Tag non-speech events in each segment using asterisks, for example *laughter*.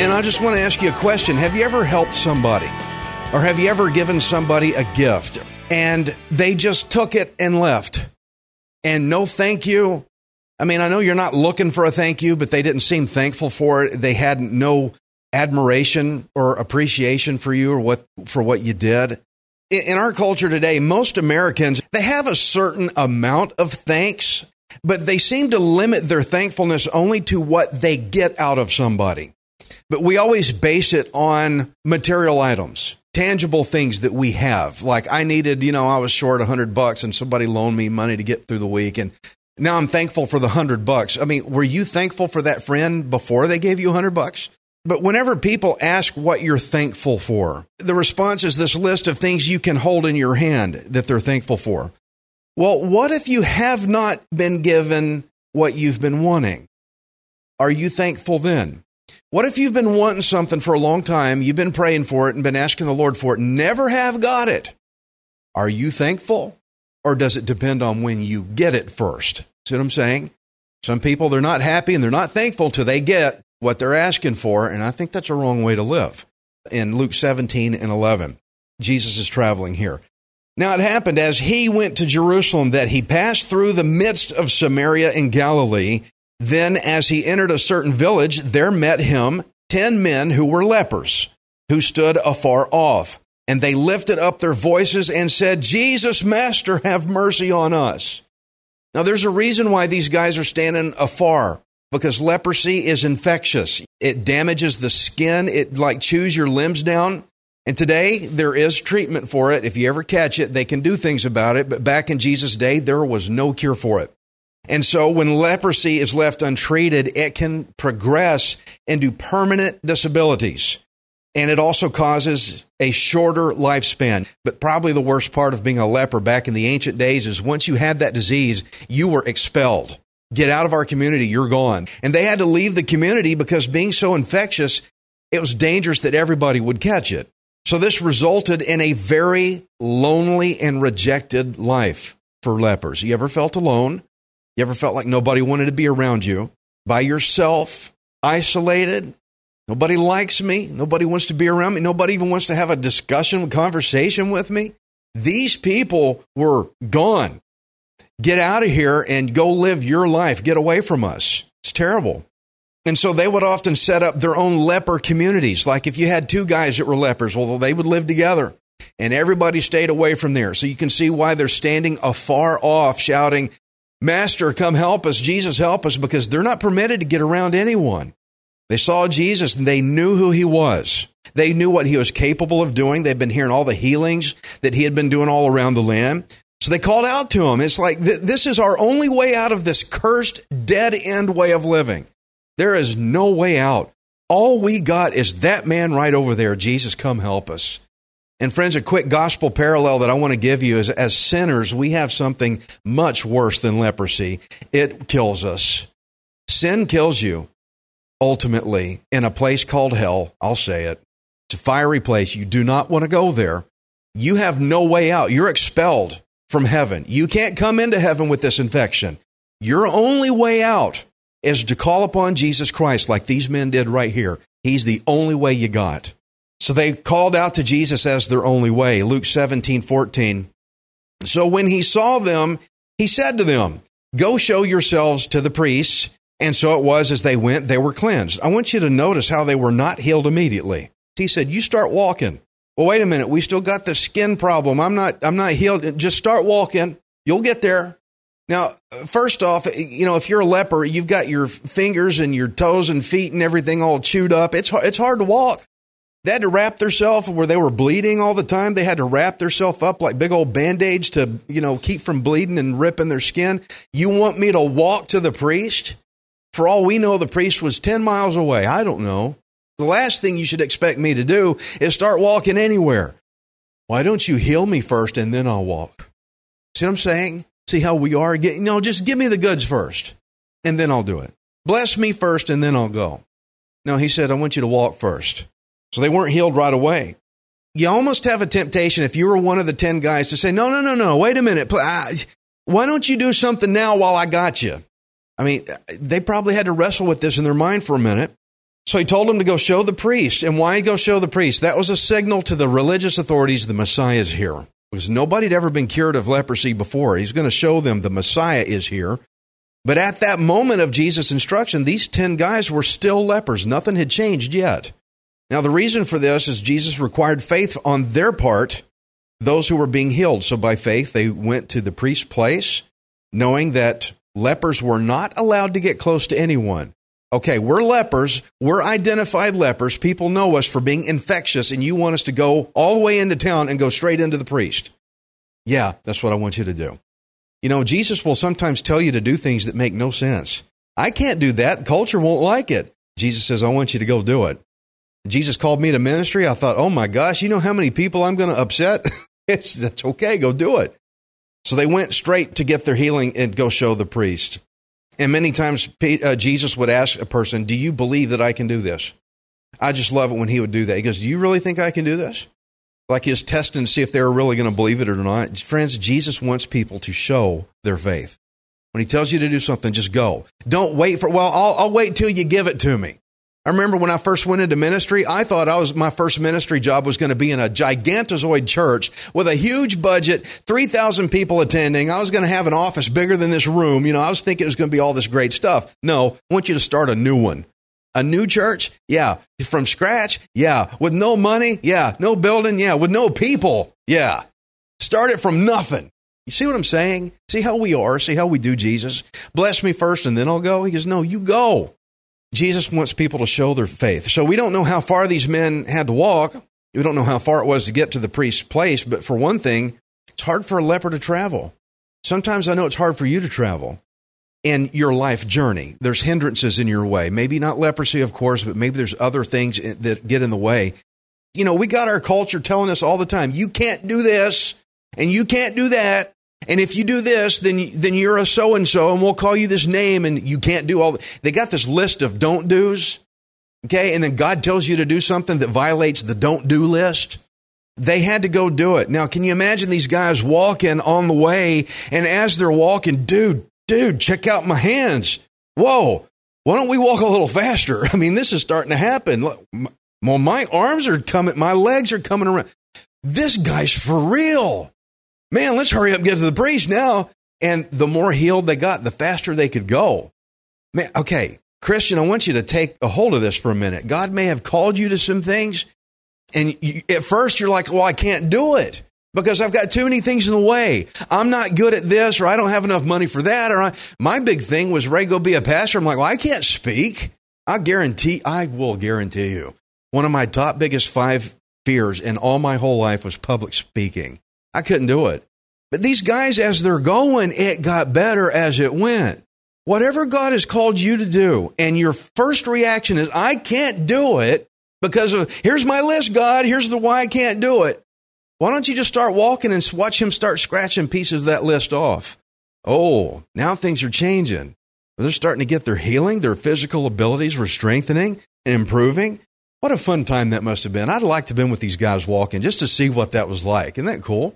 And I just want to ask you a question. Have you ever helped somebody? Or have you ever given somebody a gift and they just took it and left? And no thank you. I mean, I know you're not looking for a thank you, but they didn't seem thankful for it. They had no admiration or appreciation for you or what for what you did. In, in our culture today, most Americans, they have a certain amount of thanks, but they seem to limit their thankfulness only to what they get out of somebody but we always base it on material items tangible things that we have. Like i needed you know i was short a 100 bucks and somebody loaned me money to get through the week. And now i'm thankful for the 100 bucks. I mean were you thankful for that friend before they gave you a 100 bucks? But whenever people ask what you're thankful for the response is this list of things you can hold in your hand that they're thankful for. Well what if you have not been given what you've been wanting? Are you thankful then what if you've been wanting something for a long time, you've been praying for it and been asking the Lord for it, never have got it? Are you thankful? Or does it depend on when you get it first? See what I'm saying? Some people, they're not happy and they're not thankful till they get what they're asking for, and I think that's a wrong way to live. In Luke 17 and 11, Jesus is traveling here. Now it happened as he went to Jerusalem that he passed through the midst of Samaria and Galilee. Then, as he entered a certain village, there met him ten men who were lepers, who stood afar off. And they lifted up their voices and said, Jesus, Master, have mercy on us. Now, there's a reason why these guys are standing afar because leprosy is infectious. It damages the skin, it like chews your limbs down. And today, there is treatment for it. If you ever catch it, they can do things about it. But back in Jesus' day, there was no cure for it. And so when leprosy is left untreated, it can progress into permanent disabilities. And it also causes a shorter lifespan. But probably the worst part of being a leper back in the ancient days is once you had that disease, you were expelled. Get out of our community, you're gone. And they had to leave the community because being so infectious, it was dangerous that everybody would catch it. So this resulted in a very lonely and rejected life for lepers. You ever felt alone? You ever felt like nobody wanted to be around you? By yourself, isolated? Nobody likes me. Nobody wants to be around me. Nobody even wants to have a discussion, conversation with me. These people were gone. Get out of here and go live your life. Get away from us. It's terrible. And so they would often set up their own leper communities. Like if you had two guys that were lepers, well, they would live together and everybody stayed away from there. So you can see why they're standing afar off shouting, Master, come help us. Jesus, help us, because they're not permitted to get around anyone. They saw Jesus and they knew who he was. They knew what he was capable of doing. They've been hearing all the healings that he had been doing all around the land. So they called out to him. It's like, th- this is our only way out of this cursed, dead end way of living. There is no way out. All we got is that man right over there. Jesus, come help us. And friends, a quick gospel parallel that I want to give you is as sinners, we have something much worse than leprosy. It kills us. Sin kills you ultimately in a place called hell. I'll say it. It's a fiery place. You do not want to go there. You have no way out. You're expelled from heaven. You can't come into heaven with this infection. Your only way out is to call upon Jesus Christ like these men did right here. He's the only way you got. So they called out to Jesus as their only way. Luke 17, 14. So when he saw them, he said to them, Go show yourselves to the priests. And so it was as they went, they were cleansed. I want you to notice how they were not healed immediately. He said, You start walking. Well, wait a minute. We still got the skin problem. I'm not, I'm not healed. Just start walking. You'll get there. Now, first off, you know, if you're a leper, you've got your fingers and your toes and feet and everything all chewed up. It's it's hard to walk. They had to wrap themselves where they were bleeding all the time. They had to wrap themselves up like big old band-aids to, you know, keep from bleeding and ripping their skin. You want me to walk to the priest? For all we know, the priest was 10 miles away. I don't know. The last thing you should expect me to do is start walking anywhere. Why don't you heal me first and then I'll walk? See what I'm saying? See how we are? Get, no, just give me the goods first and then I'll do it. Bless me first and then I'll go. No, he said, I want you to walk first. So they weren't healed right away. You almost have a temptation if you were one of the 10 guys to say, no, no, no, no, wait a minute. Why don't you do something now while I got you? I mean, they probably had to wrestle with this in their mind for a minute. So he told them to go show the priest. And why go show the priest? That was a signal to the religious authorities the Messiah is here. Because nobody had ever been cured of leprosy before. He's going to show them the Messiah is here. But at that moment of Jesus' instruction, these 10 guys were still lepers. Nothing had changed yet. Now, the reason for this is Jesus required faith on their part, those who were being healed. So by faith, they went to the priest's place, knowing that lepers were not allowed to get close to anyone. Okay, we're lepers. We're identified lepers. People know us for being infectious, and you want us to go all the way into town and go straight into the priest. Yeah, that's what I want you to do. You know, Jesus will sometimes tell you to do things that make no sense. I can't do that. Culture won't like it. Jesus says, I want you to go do it. Jesus called me to ministry. I thought, oh my gosh, you know how many people I'm going to upset? *laughs* it's, that's okay. Go do it. So they went straight to get their healing and go show the priest. And many times uh, Jesus would ask a person, Do you believe that I can do this? I just love it when he would do that. He goes, Do you really think I can do this? Like he was testing to see if they were really going to believe it or not. Friends, Jesus wants people to show their faith. When he tells you to do something, just go. Don't wait for, well, I'll, I'll wait till you give it to me. I remember when I first went into ministry, I thought I was my first ministry job was going to be in a gigantozoid church with a huge budget, 3,000 people attending. I was going to have an office bigger than this room. You know, I was thinking it was going to be all this great stuff. No, I want you to start a new one. A new church? Yeah. From scratch? Yeah. With no money? Yeah. No building? Yeah. With no people? Yeah. Start it from nothing. You see what I'm saying? See how we are? See how we do Jesus? Bless me first and then I'll go? He goes, No, you go. Jesus wants people to show their faith. So we don't know how far these men had to walk. We don't know how far it was to get to the priest's place, but for one thing, it's hard for a leper to travel. Sometimes I know it's hard for you to travel in your life journey. There's hindrances in your way. Maybe not leprosy, of course, but maybe there's other things that get in the way. You know, we got our culture telling us all the time, you can't do this and you can't do that. And if you do this, then then you're a so and so, and we'll call you this name, and you can't do all. The, they got this list of don't dos, okay, and then God tells you to do something that violates the don't do list. They had to go do it. Now, can you imagine these guys walking on the way, and as they're walking, dude, dude, check out my hands. Whoa, why don't we walk a little faster? *laughs* I mean, this is starting to happen. Well, my arms are coming, my legs are coming around. This guy's for real man, let's hurry up and get to the priest now. And the more healed they got, the faster they could go. Man, okay, Christian, I want you to take a hold of this for a minute. God may have called you to some things, and you, at first you're like, well, I can't do it because I've got too many things in the way. I'm not good at this, or I don't have enough money for that. Or I, my big thing was, Ray, go be a pastor. I'm like, well, I can't speak. I guarantee, I will guarantee you, one of my top biggest five fears in all my whole life was public speaking. I couldn't do it. But these guys, as they're going, it got better as it went. Whatever God has called you to do, and your first reaction is, I can't do it because of, here's my list, God, here's the why I can't do it. Why don't you just start walking and watch Him start scratching pieces of that list off? Oh, now things are changing. They're starting to get their healing, their physical abilities were strengthening and improving. What a fun time that must have been. I'd like to have been with these guys walking just to see what that was like. Isn't that cool?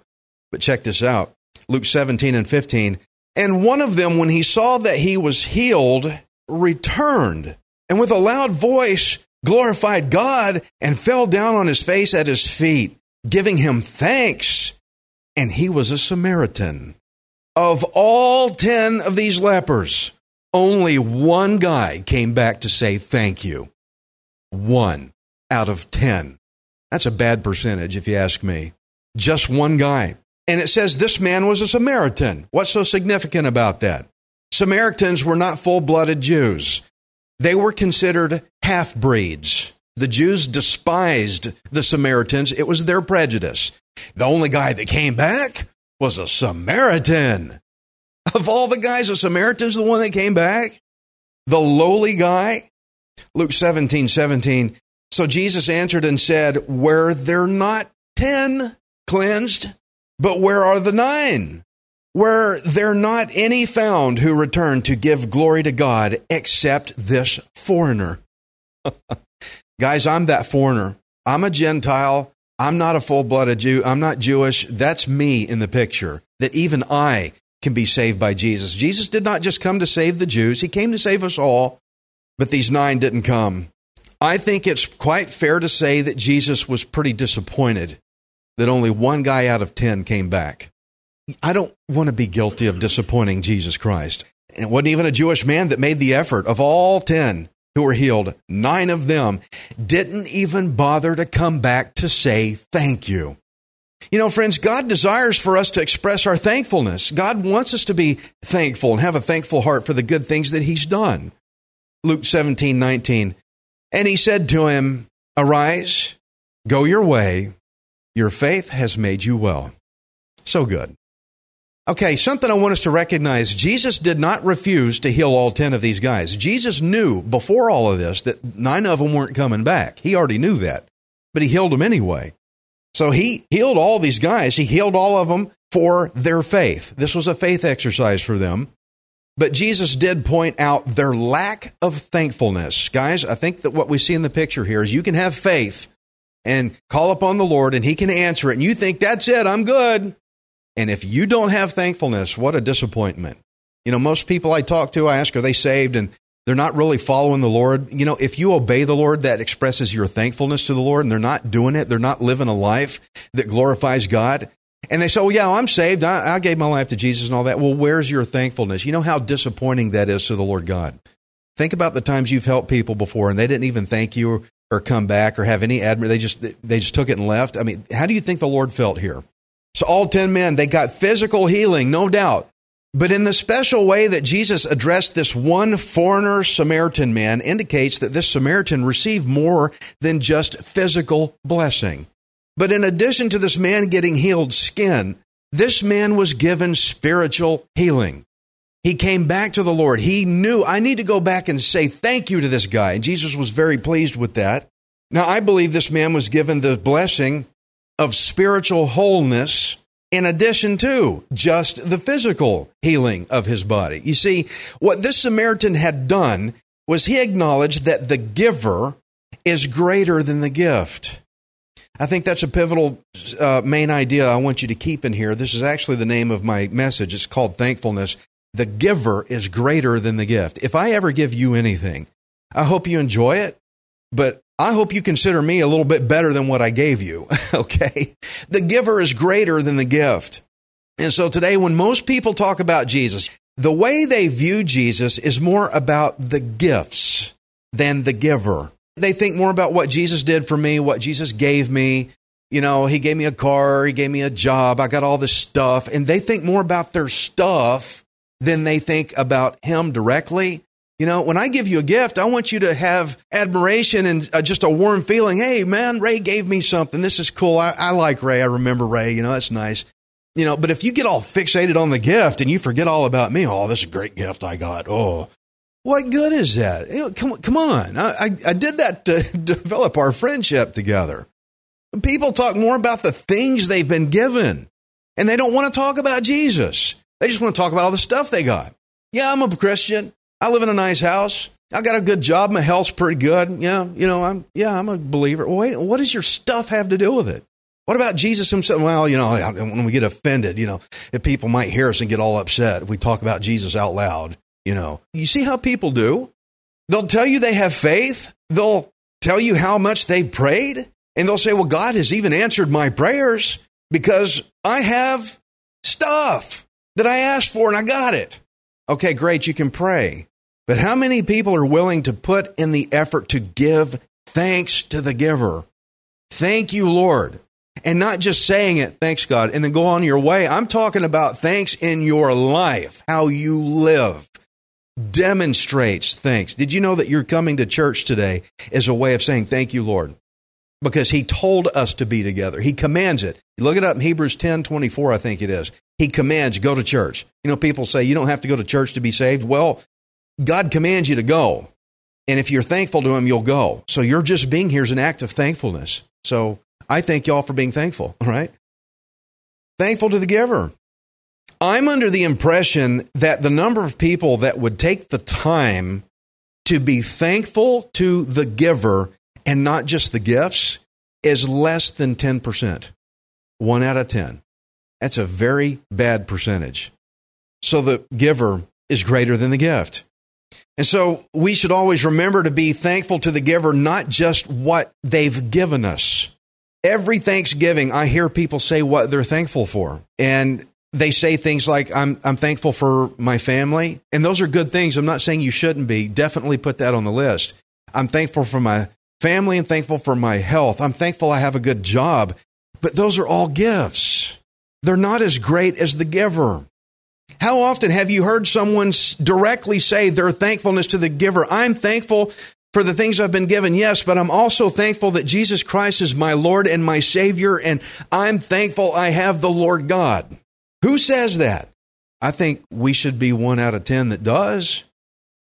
But check this out Luke 17 and 15. And one of them, when he saw that he was healed, returned and with a loud voice glorified God and fell down on his face at his feet, giving him thanks. And he was a Samaritan. Of all 10 of these lepers, only one guy came back to say thank you. One out of 10. That's a bad percentage, if you ask me. Just one guy. And it says this man was a Samaritan. What's so significant about that? Samaritans were not full blooded Jews, they were considered half breeds. The Jews despised the Samaritans, it was their prejudice. The only guy that came back was a Samaritan. Of all the guys, a Samaritan's the one that came back? The lowly guy? Luke 17, 17. So Jesus answered and said, Were there not ten cleansed? But where are the nine? Were there not any found who returned to give glory to God except this foreigner? *laughs* Guys, I'm that foreigner. I'm a Gentile. I'm not a full blooded Jew. I'm not Jewish. That's me in the picture. That even I can be saved by Jesus. Jesus did not just come to save the Jews, He came to save us all, but these nine didn't come. I think it's quite fair to say that Jesus was pretty disappointed that only one guy out of 10 came back. I don't want to be guilty of disappointing Jesus Christ. And it wasn't even a Jewish man that made the effort. Of all 10 who were healed, nine of them didn't even bother to come back to say thank you. You know, friends, God desires for us to express our thankfulness. God wants us to be thankful and have a thankful heart for the good things that He's done. Luke 17, 19. And he said to him, Arise, go your way, your faith has made you well. So good. Okay, something I want us to recognize Jesus did not refuse to heal all 10 of these guys. Jesus knew before all of this that nine of them weren't coming back. He already knew that, but he healed them anyway. So he healed all these guys. He healed all of them for their faith. This was a faith exercise for them. But Jesus did point out their lack of thankfulness. Guys, I think that what we see in the picture here is you can have faith and call upon the Lord and He can answer it. And you think, that's it, I'm good. And if you don't have thankfulness, what a disappointment. You know, most people I talk to, I ask, are they saved? And they're not really following the Lord. You know, if you obey the Lord, that expresses your thankfulness to the Lord, and they're not doing it, they're not living a life that glorifies God. And they say, well, yeah, I'm saved. I, I gave my life to Jesus and all that. Well, where's your thankfulness? You know how disappointing that is to the Lord God. Think about the times you've helped people before and they didn't even thank you or come back or have any admir. They just they just took it and left. I mean, how do you think the Lord felt here? So all ten men they got physical healing, no doubt, but in the special way that Jesus addressed this one foreigner Samaritan man indicates that this Samaritan received more than just physical blessing. But in addition to this man getting healed skin, this man was given spiritual healing. He came back to the Lord. He knew, I need to go back and say thank you to this guy. And Jesus was very pleased with that. Now, I believe this man was given the blessing of spiritual wholeness in addition to just the physical healing of his body. You see, what this Samaritan had done was he acknowledged that the giver is greater than the gift. I think that's a pivotal uh, main idea I want you to keep in here. This is actually the name of my message. It's called Thankfulness the giver is greater than the gift. If I ever give you anything, I hope you enjoy it, but I hope you consider me a little bit better than what I gave you. *laughs* okay? The giver is greater than the gift. And so today, when most people talk about Jesus, the way they view Jesus is more about the gifts than the giver. They think more about what Jesus did for me, what Jesus gave me. You know, he gave me a car, he gave me a job, I got all this stuff. And they think more about their stuff than they think about Him directly. You know, when I give you a gift, I want you to have admiration and uh, just a warm feeling. Hey, man, Ray gave me something. This is cool. I, I like Ray. I remember Ray. You know, that's nice. You know, but if you get all fixated on the gift and you forget all about me, oh, this is a great gift I got. Oh, what good is that? You know, come, come on. I, I, I did that to *laughs* develop our friendship together. People talk more about the things they've been given, and they don't want to talk about Jesus. They just want to talk about all the stuff they got. Yeah, I'm a Christian. I live in a nice house. I got a good job. My health's pretty good. Yeah, you know, I'm yeah, I'm a believer. Wait, what does your stuff have to do with it? What about Jesus himself? Well, you know, when we get offended, you know, if people might hear us and get all upset if we talk about Jesus out loud, you know. You see how people do? They'll tell you they have faith. They'll tell you how much they prayed. And they'll say, well, God has even answered my prayers because I have stuff that I asked for and I got it. Okay, great, you can pray. But how many people are willing to put in the effort to give thanks to the giver? Thank you, Lord. And not just saying it, thanks God, and then go on your way. I'm talking about thanks in your life, how you live demonstrates thanks. Did you know that you're coming to church today is a way of saying thank you, Lord? Because he told us to be together. He commands it. Look it up in Hebrews 10 24, I think it is. He commands, go to church. You know, people say you don't have to go to church to be saved. Well, God commands you to go. And if you're thankful to him, you'll go. So you're just being here is an act of thankfulness. So I thank y'all for being thankful, all *laughs* right? Thankful to the giver. I'm under the impression that the number of people that would take the time to be thankful to the giver and not just the gifts is less than 10%. One out of 10. That's a very bad percentage. So the giver is greater than the gift. And so we should always remember to be thankful to the giver, not just what they've given us. Every Thanksgiving, I hear people say what they're thankful for. And they say things like I'm I'm thankful for my family, and those are good things. I'm not saying you shouldn't be. Definitely put that on the list. I'm thankful for my family and thankful for my health. I'm thankful I have a good job. But those are all gifts. They're not as great as the giver. How often have you heard someone directly say their thankfulness to the giver? I'm thankful for the things I've been given, yes, but I'm also thankful that Jesus Christ is my Lord and my Savior, and I'm thankful I have the Lord God. Who says that? I think we should be one out of 10 that does.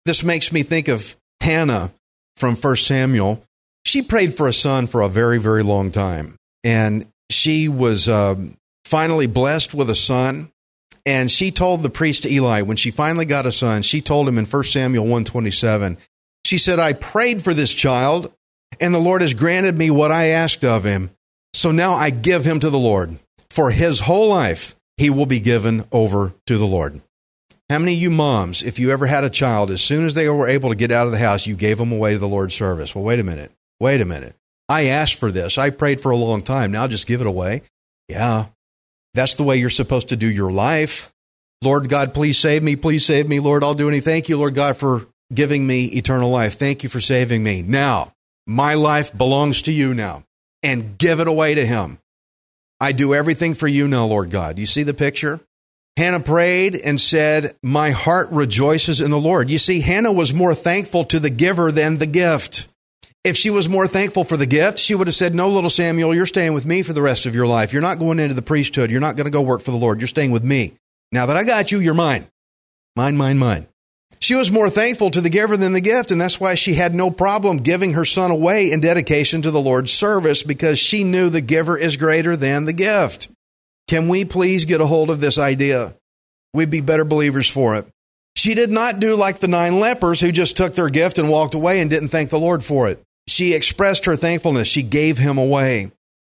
This makes me think of Hannah from 1 Samuel. She prayed for a son for a very, very long time. And she was uh, finally blessed with a son. And she told the priest Eli, when she finally got a son, she told him in 1 Samuel 127, she said, I prayed for this child, and the Lord has granted me what I asked of him. So now I give him to the Lord for his whole life he will be given over to the Lord. How many of you moms, if you ever had a child, as soon as they were able to get out of the house, you gave them away to the Lord's service? Well, wait a minute. Wait a minute. I asked for this. I prayed for a long time. Now just give it away. Yeah. That's the way you're supposed to do your life. Lord God, please save me. Please save me. Lord, I'll do anything. Thank you, Lord God, for giving me eternal life. Thank you for saving me. Now, my life belongs to you now. And give it away to Him. I do everything for you now, Lord God. You see the picture? Hannah prayed and said, My heart rejoices in the Lord. You see, Hannah was more thankful to the giver than the gift. If she was more thankful for the gift, she would have said, No, little Samuel, you're staying with me for the rest of your life. You're not going into the priesthood. You're not going to go work for the Lord. You're staying with me. Now that I got you, you're mine. Mine, mine, mine. She was more thankful to the giver than the gift, and that's why she had no problem giving her son away in dedication to the Lord's service because she knew the giver is greater than the gift. Can we please get a hold of this idea? We'd be better believers for it. She did not do like the nine lepers who just took their gift and walked away and didn't thank the Lord for it. She expressed her thankfulness. She gave him away.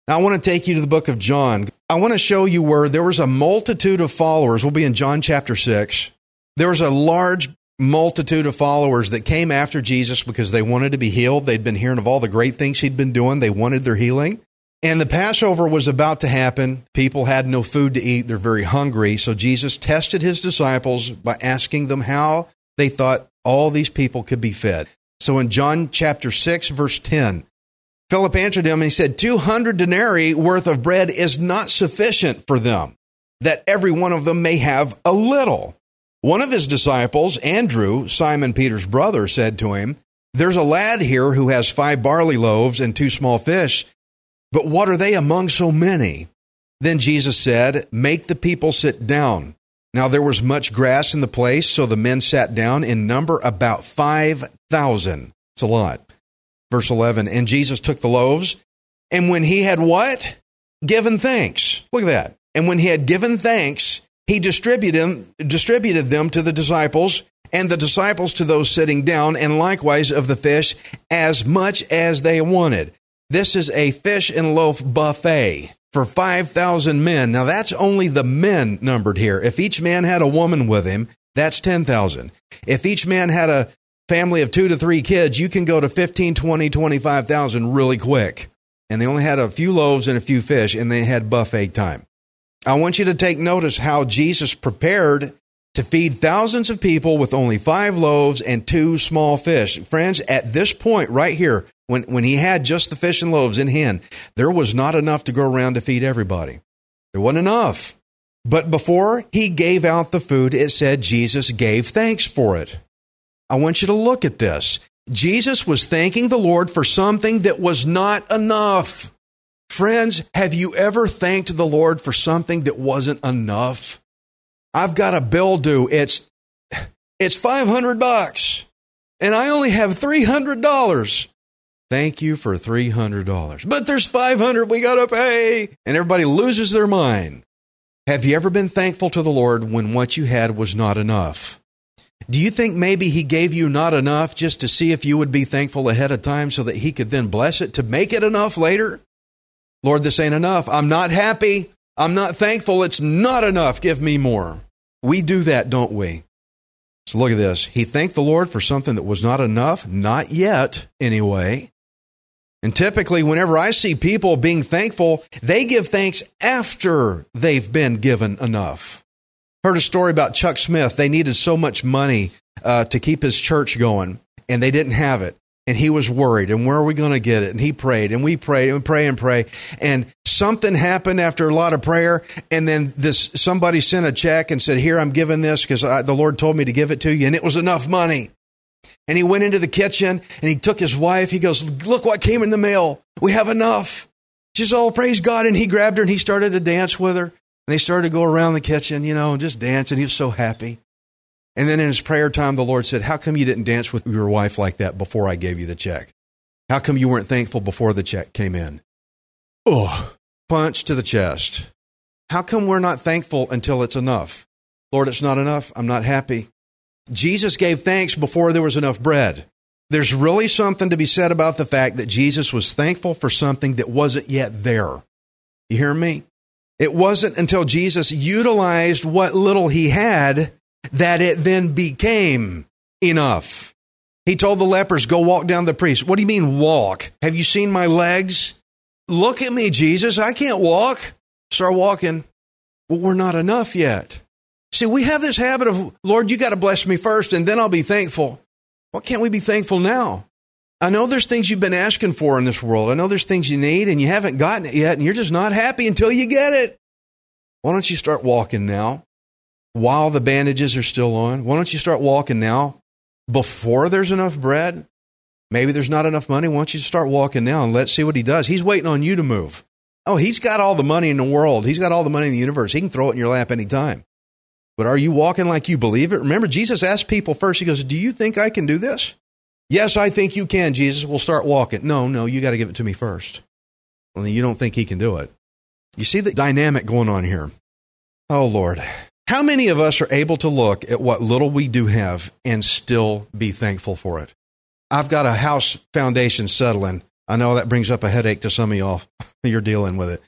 Now, I want to take you to the book of John. I want to show you where there was a multitude of followers. We'll be in John chapter 6. There was a large multitude of followers that came after Jesus because they wanted to be healed. They'd been hearing of all the great things he'd been doing. They wanted their healing. And the Passover was about to happen. People had no food to eat. They're very hungry. So Jesus tested his disciples by asking them how they thought all these people could be fed. So in John chapter 6, verse 10, Philip answered him and he said, 200 denarii worth of bread is not sufficient for them, that every one of them may have a little. One of his disciples, Andrew, Simon Peter's brother, said to him, There's a lad here who has five barley loaves and two small fish, but what are they among so many? Then Jesus said, Make the people sit down. Now there was much grass in the place, so the men sat down in number about 5,000. It's a lot. Verse 11, and Jesus took the loaves, and when he had what? Given thanks. Look at that. And when he had given thanks, he distributed them, distributed them to the disciples and the disciples to those sitting down, and likewise of the fish as much as they wanted. This is a fish and loaf buffet for 5,000 men. Now, that's only the men numbered here. If each man had a woman with him, that's 10,000. If each man had a family of two to three kids, you can go to 15, 20, 25,000 really quick. And they only had a few loaves and a few fish, and they had buffet time. I want you to take notice how Jesus prepared to feed thousands of people with only five loaves and two small fish. Friends, at this point right here, when, when he had just the fish and loaves in hand, there was not enough to go around to feed everybody. There wasn't enough. But before he gave out the food, it said Jesus gave thanks for it. I want you to look at this. Jesus was thanking the Lord for something that was not enough. Friends, have you ever thanked the Lord for something that wasn't enough? I've got a bill due. It's it's 500 bucks and I only have $300. Thank you for $300. But there's 500 we got to pay and everybody loses their mind. Have you ever been thankful to the Lord when what you had was not enough? Do you think maybe he gave you not enough just to see if you would be thankful ahead of time so that he could then bless it to make it enough later? Lord, this ain't enough. I'm not happy. I'm not thankful. It's not enough. Give me more. We do that, don't we? So look at this. He thanked the Lord for something that was not enough, not yet, anyway. And typically, whenever I see people being thankful, they give thanks after they've been given enough. Heard a story about Chuck Smith. They needed so much money uh, to keep his church going, and they didn't have it. And he was worried. And where are we going to get it? And he prayed and we prayed and pray and pray. And something happened after a lot of prayer and then this somebody sent a check and said here i'm giving this because the lord told me to give it to you and it was enough money and he went into the kitchen and he took his wife he goes look what came in the mail we have enough she's all oh, praise god and he grabbed her and he started to dance with her and they started to go around the kitchen you know and just dance and he was so happy and then in his prayer time, the Lord said, How come you didn't dance with your wife like that before I gave you the check? How come you weren't thankful before the check came in? Oh, punch to the chest. How come we're not thankful until it's enough? Lord, it's not enough. I'm not happy. Jesus gave thanks before there was enough bread. There's really something to be said about the fact that Jesus was thankful for something that wasn't yet there. You hear me? It wasn't until Jesus utilized what little he had that it then became enough. He told the lepers, Go walk down the priest. What do you mean, walk? Have you seen my legs? Look at me, Jesus. I can't walk. Start walking. Well, we're not enough yet. See, we have this habit of, Lord, you got to bless me first, and then I'll be thankful. Why can't we be thankful now? I know there's things you've been asking for in this world. I know there's things you need, and you haven't gotten it yet, and you're just not happy until you get it. Why don't you start walking now? while the bandages are still on? Why don't you start walking now before there's enough bread? Maybe there's not enough money. Why don't you start walking now and let's see what he does? He's waiting on you to move. Oh, he's got all the money in the world. He's got all the money in the universe. He can throw it in your lap anytime. But are you walking like you believe it? Remember, Jesus asked people first, He goes, Do you think I can do this? Yes, I think you can, Jesus. We'll start walking. No, no, you got to give it to me first. Well, you don't think He can do it. You see the dynamic going on here. Oh, Lord. How many of us are able to look at what little we do have and still be thankful for it? I've got a house foundation settling. I know that brings up a headache to some of y'all. *laughs* You're dealing with it.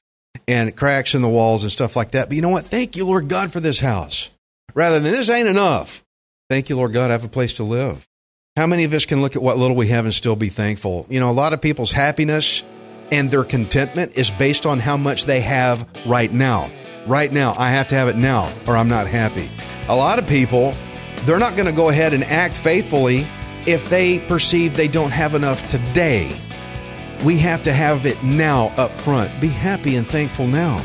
And cracks in the walls and stuff like that. But you know what? Thank you, Lord God, for this house. Rather than this ain't enough. Thank you, Lord God, I have a place to live. How many of us can look at what little we have and still be thankful? You know, a lot of people's happiness and their contentment is based on how much they have right now right now. I have to have it now or I'm not happy. A lot of people, they're not going to go ahead and act faithfully if they perceive they don't have enough today. We have to have it now up front. Be happy and thankful now.